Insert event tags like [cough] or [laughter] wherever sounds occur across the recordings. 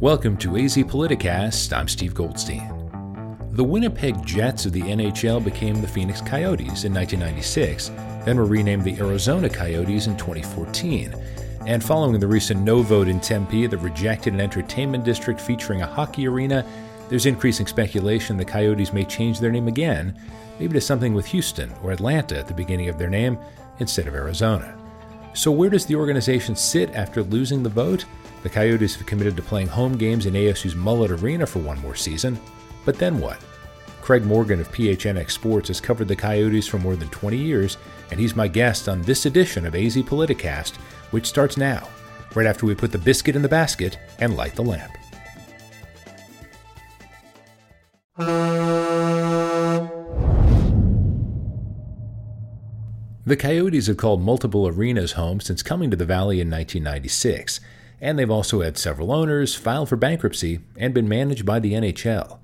Welcome to AZ Politicast. I'm Steve Goldstein. The Winnipeg Jets of the NHL became the Phoenix Coyotes in 1996, then were renamed the Arizona Coyotes in 2014. And following the recent no vote in Tempe that rejected an entertainment district featuring a hockey arena, there's increasing speculation the Coyotes may change their name again, maybe to something with Houston or Atlanta at the beginning of their name instead of Arizona. So, where does the organization sit after losing the vote? The Coyotes have committed to playing home games in ASU's Mullet Arena for one more season. But then what? Craig Morgan of PHNX Sports has covered the Coyotes for more than 20 years, and he's my guest on this edition of AZ Politicast, which starts now, right after we put the biscuit in the basket and light the lamp. The Coyotes have called multiple arenas home since coming to the Valley in 1996 and they've also had several owners, filed for bankruptcy, and been managed by the NHL.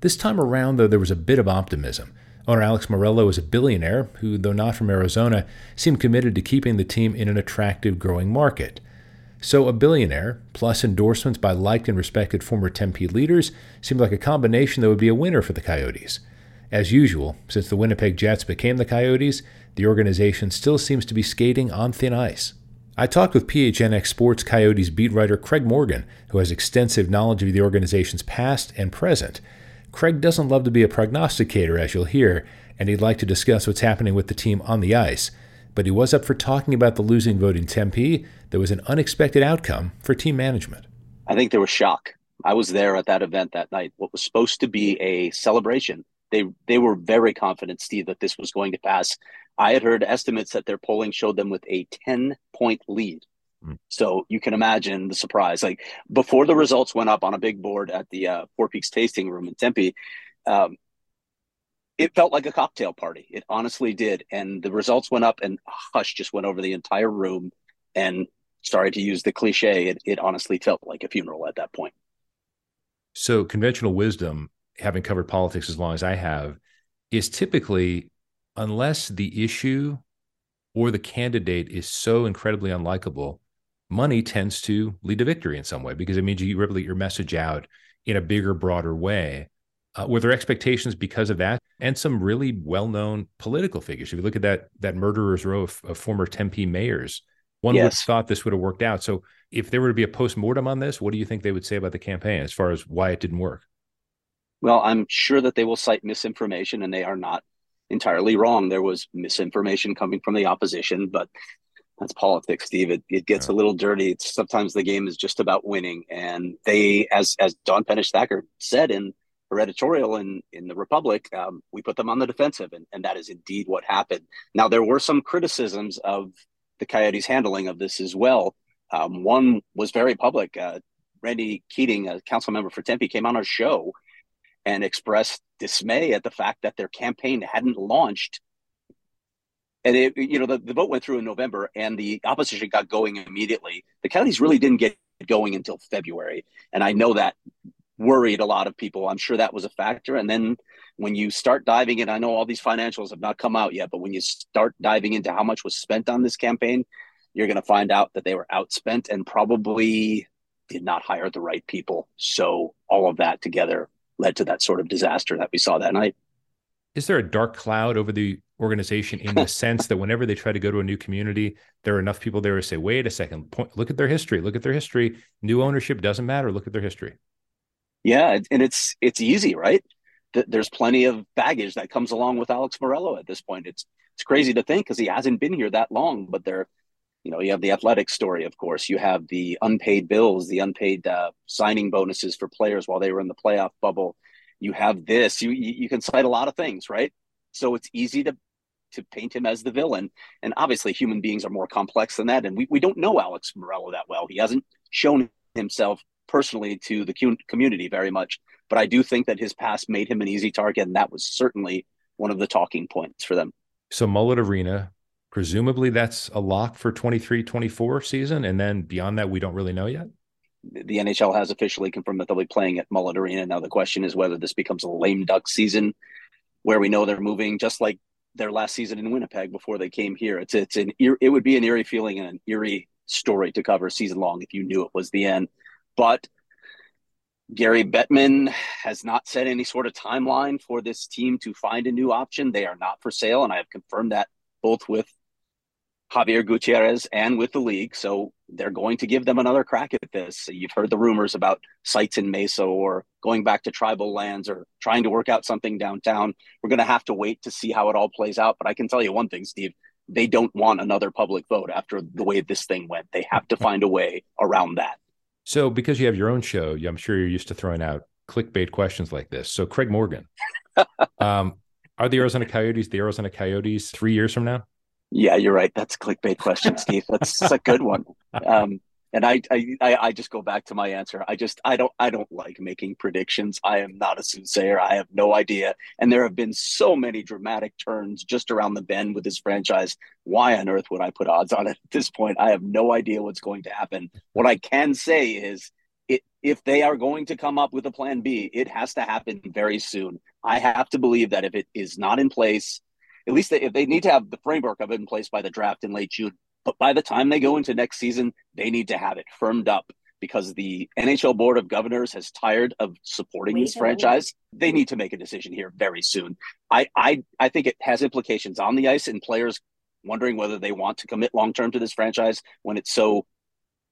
This time around, though, there was a bit of optimism. Owner Alex Meruelo is a billionaire who, though not from Arizona, seemed committed to keeping the team in an attractive, growing market. So, a billionaire, plus endorsements by liked and respected former Tempe leaders, seemed like a combination that would be a winner for the Coyotes. As usual, since the Winnipeg Jets became the Coyotes, the organization still seems to be skating on thin ice. I talked with PHNX Sports Coyotes beat writer Craig Morgan, who has extensive knowledge of the organization's past and present. Craig doesn't love to be a prognosticator, as you'll hear, and he'd like to discuss what's happening with the team on the ice. But he was up for talking about the losing vote in Tempe. There was an unexpected outcome for team management. I think there was shock. I was there at that event that night. What was supposed to be a celebration, they they were very confident, Steve, that this was going to pass. I had heard estimates that their polling showed them with a 10 point lead. Mm. So you can imagine the surprise. Like before the results went up on a big board at the uh, Four Peaks tasting room in Tempe, um, it felt like a cocktail party. It honestly did. And the results went up, and hush just went over the entire room. And sorry to use the cliche, it, it honestly felt like a funeral at that point. So, conventional wisdom, having covered politics as long as I have, is typically unless the issue or the candidate is so incredibly unlikable, money tends to lead to victory in some way because it means you get your message out in a bigger, broader way. Uh, were there expectations because of that and some really well-known political figures? If you look at that that murderers row of, of former Tempe mayors, one yes. would have thought this would have worked out. So, if there were to be a post-mortem on this, what do you think they would say about the campaign as far as why it didn't work? Well, I'm sure that they will cite misinformation, and they are not entirely wrong. There was misinformation coming from the opposition, but that's politics, Steve. It, it gets yeah. a little dirty. It's, sometimes the game is just about winning. And they, as as Dawn Penich Thacker said in her editorial in in the Republic, um, we put them on the defensive, and, and that is indeed what happened. Now there were some criticisms of the Coyotes' handling of this as well. Um, one was very public. Uh, Randy Keating, a council member for Tempe, came on our show and expressed dismay at the fact that their campaign hadn't launched. And it, you know, the, the vote went through in November, and the opposition got going immediately. The counties really didn't get going until February, and I know that worried a lot of people. I'm sure that was a factor. And then when you start diving in, I know all these financials have not come out yet, but when you start diving into how much was spent on this campaign, you're going to find out that they were outspent and probably did not hire the right people. So all of that together led to that sort of disaster that we saw that night. Is there a dark cloud over the organization in the [laughs] sense that whenever they try to go to a new community, there are enough people there to say, wait a second, point, look at their history, look at their history. New ownership doesn't matter. Look at their history. Yeah. And it's, it's easy, right? There's plenty of baggage that comes along with Alex Meruelo at this point. It's, it's crazy to think because he hasn't been here that long, but there you know you have the athletic story of course. You have the unpaid bills the unpaid uh, signing bonuses for players while they were in the playoff bubble. You have this. You you can cite a lot of things right? So it's easy to to paint him as the villain. And obviously human beings are more complex than that. And we, we don't know alex meruelo that well. He hasn't shown himself personally to the community very much. But i do think that his past made him an easy target. And that was certainly one of the talking points for them. So mullet arena presumably that's a lock for 23 24 season and then beyond that we don't really know yet? The nhl has officially confirmed that they'll be playing at mullet arena. Now the question is whether this becomes a lame duck season where we know they're moving just like their last season in winnipeg before they came here. It's it's an it would be an eerie feeling and an eerie story to cover season long if you knew it was the end. But Gary Bettman has not set any sort of timeline for this team to find a new option. They are not for sale, and I have confirmed that both with Javier Gutierrez and with the league. So they're going to give them another crack at this. You've heard the rumors about sites in Mesa or going back to tribal lands or trying to work out something downtown. We're going to have to wait to see how it all plays out. But I can tell you one thing, Steve, they don't want another public vote after the way this thing went. They have to find a way around that. So, because you have your own show, I'm sure you're used to throwing out clickbait questions like this. So, Craig Morgan, [laughs] um, are the Arizona Coyotes the Arizona Coyotes three years from now? Yeah, you're right. That's a clickbait question, Steve. That's a good one. [laughs] Um, and I, I I just go back to my answer. I just I don't I don't like making predictions. I am not a soothsayer. I have no idea. And there have been so many dramatic turns just around the bend with this franchise. Why on earth would I put odds on it at this point? I have no idea what's going to happen. What I can say is it if they are going to come up with a plan B, it has to happen very soon. I have to believe that if it is not in place, at least they, if they need to have the framework of it in place by the draft in late June, but by the time they go into next season, they need to have it firmed up because the NHL Board of Governors has tired of supporting this franchise. They need to make a decision here very soon. I, I, I think it has implications on the ice and players wondering whether they want to commit long term to this franchise when it's so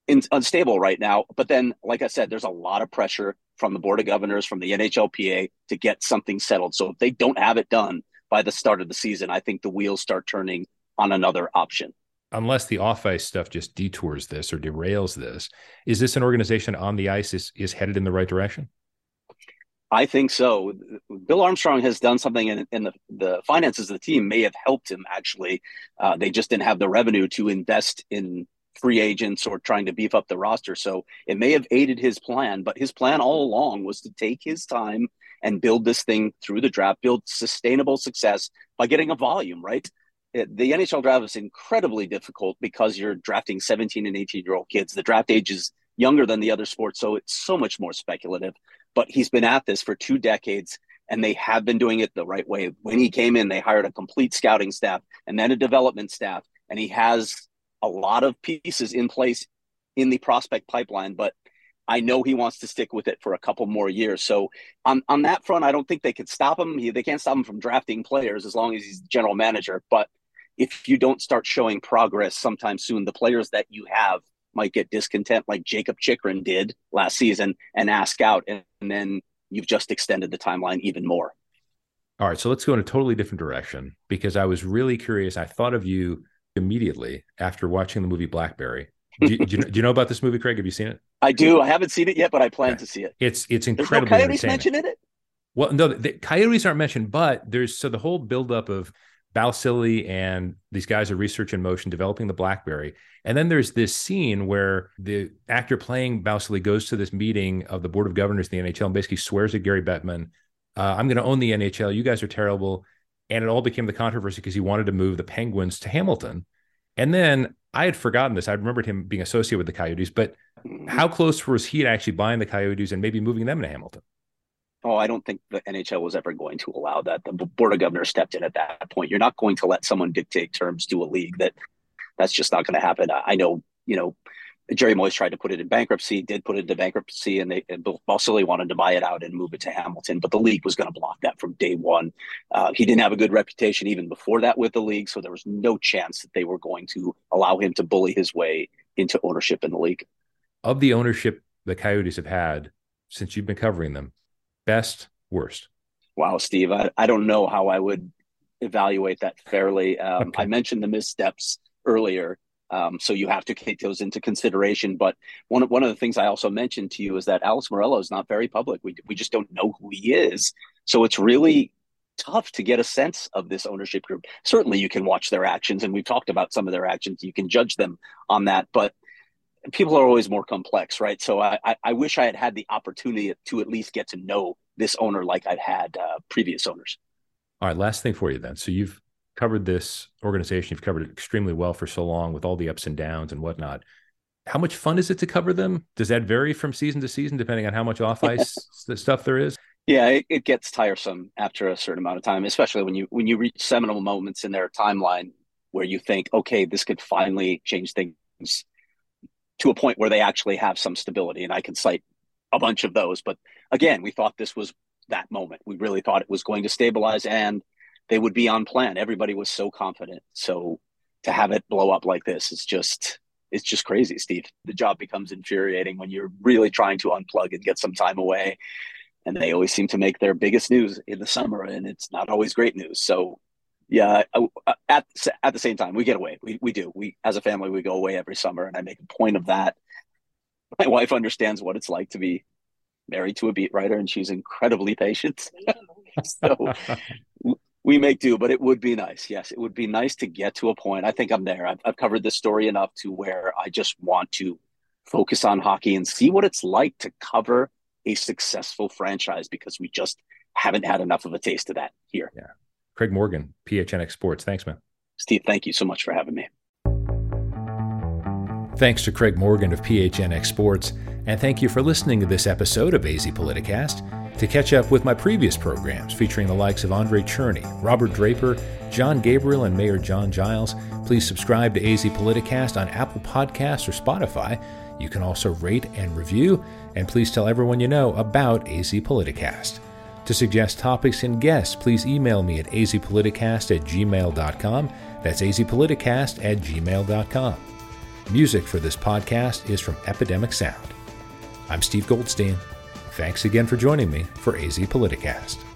in, unstable right now. But then, like I said, there's a lot of pressure from the Board of Governors, from the NHLPA to get something settled. So if they don't have it done by the start of the season, I think the wheels start turning on another option unless the off ice stuff just detours this or derails this, is this an organization on the ice is, is headed in the right direction? I think so. Bill Armstrong has done something, in, in the, the finances of the team may have helped him. Actually, uh, they just didn't have the revenue to invest in free agents or trying to beef up the roster. So it may have aided his plan, but his plan all along was to take his time and build this thing through the draft, build sustainable success by getting a volume, right? the NHL draft is incredibly difficult because you're drafting 17 and 18 year old kids. The draft age is younger than the other sports, so it's so much more speculative. But he's been at this for two decades, and they have been doing it the right way. When he came in, they hired a complete scouting staff and then a development staff, and he has a lot of pieces in place in the prospect pipeline. But I know he wants to stick with it for a couple more years. So on on that front, I don't think they could stop him. He, they can't stop him from drafting players as long as he's general manager. But if you don't start showing progress sometime soon, the players that you have might get discontent, like Jakob Chychrun did last season, and ask out, and, and then you've just extended the timeline even more. All right, so let's go in a totally different direction because I was really curious. I thought of you immediately after watching the movie Blackberry. Do you, do, you, do you, know about this movie, Craig? Have you seen it? I do. I haven't seen it yet, but I plan okay. to see it. It's it's incredible. No coyotes mentioned in it. Well, no, the coyotes aren't mentioned, but there's so the whole buildup of Balsillie and these guys are research in motion developing the BlackBerry. And then there's this scene where the actor playing Balsillie goes to this meeting of the board of governors of the NHL and basically swears at Gary Bettman, uh, I'm going to own the NHL. You guys are terrible. And it all became the controversy because he wanted to move the Penguins to Hamilton. And then I had forgotten this. I remembered him being associated with the Coyotes, but how close was he to actually buying the Coyotes and maybe moving them to Hamilton? oh, I don't think the NHL was ever going to allow that. The board of governors stepped in at that point. You're not going to let someone dictate terms to a league that that's just not going to happen. I know, you know, Jerry Moyes tried to put it in bankruptcy, did put it into bankruptcy, and they and Balsillie wanted to buy it out and move it to Hamilton, but the league was going to block that from day one. Uh, he didn't have a good reputation even before that with the league, so there was no chance that they were going to allow him to bully his way into ownership in the league. Of the ownership the Coyotes have had since you've been covering them, best, worst? Wow, Steve, I, I don't know how I would evaluate that fairly. Um, okay. I mentioned the missteps earlier. Um, so you have to take those into consideration. But one of, one of the things I also mentioned to you is that Alex Meruelo is not very public. We, we just don't know who he is. So it's really tough to get a sense of this ownership group. Certainly you can watch their actions and we've talked about some of their actions. You can judge them on that, but people are always more complex, right? So I, I, wish I had had the opportunity to at least get to know this owner like I've had uh, previous owners. All right, last thing for you then. So you've covered this organization, you've covered it extremely well for so long with all the ups and downs and whatnot. How much fun is it to cover them? Does that vary from season to season depending on how much off ice stuff there is? Yeah, it, it, gets tiresome after a certain amount of time, especially when you when you reach seminal moments in their timeline where you think, okay, this could finally change things to a point where they actually have some stability. And I can cite a bunch of those. But again, we thought this was that moment. We really thought it was going to stabilize and they would be on plan. Everybody was so confident. So to have it blow up like this is just it's just crazy, Steve. The job becomes infuriating when you're really trying to unplug and get some time away. And they always seem to make their biggest news in the summer, and it's not always great news. So, yeah, at at the same time, we get away. We we do. We as a family, we go away every summer, and I make a point of that. My wife understands what it's like to be married to a beat writer, and she's incredibly patient. [laughs] so we make do, but it would be nice. Yes, it would be nice to get to a point. I think I'm there. I've, I've covered this story enough to where I just want to focus on hockey and see what it's like to cover a successful franchise because we just haven't had enough of a taste of that here. Yeah. Craig Morgan, PHNX Sports. Thanks, man. Steve, thank you so much for having me. Thanks to Craig Morgan of PHNX Sports, and thank you for listening to this episode of AZ Politicast. To catch up with my previous programs featuring the likes of Andre Czerny, Robert Draper, John Gabriel, and Mayor John Giles, please subscribe to AZ Politicast on Apple Podcasts or Spotify. You can also rate and review, and please tell everyone you know about AZ Politicast. To suggest topics and guests, please email me at azpoliticast at gmail.com. That's azpoliticast at gmail.com. Music for this podcast is from Epidemic Sound. I'm Steve Goldstein. Thanks again for joining me for AZ Politicast.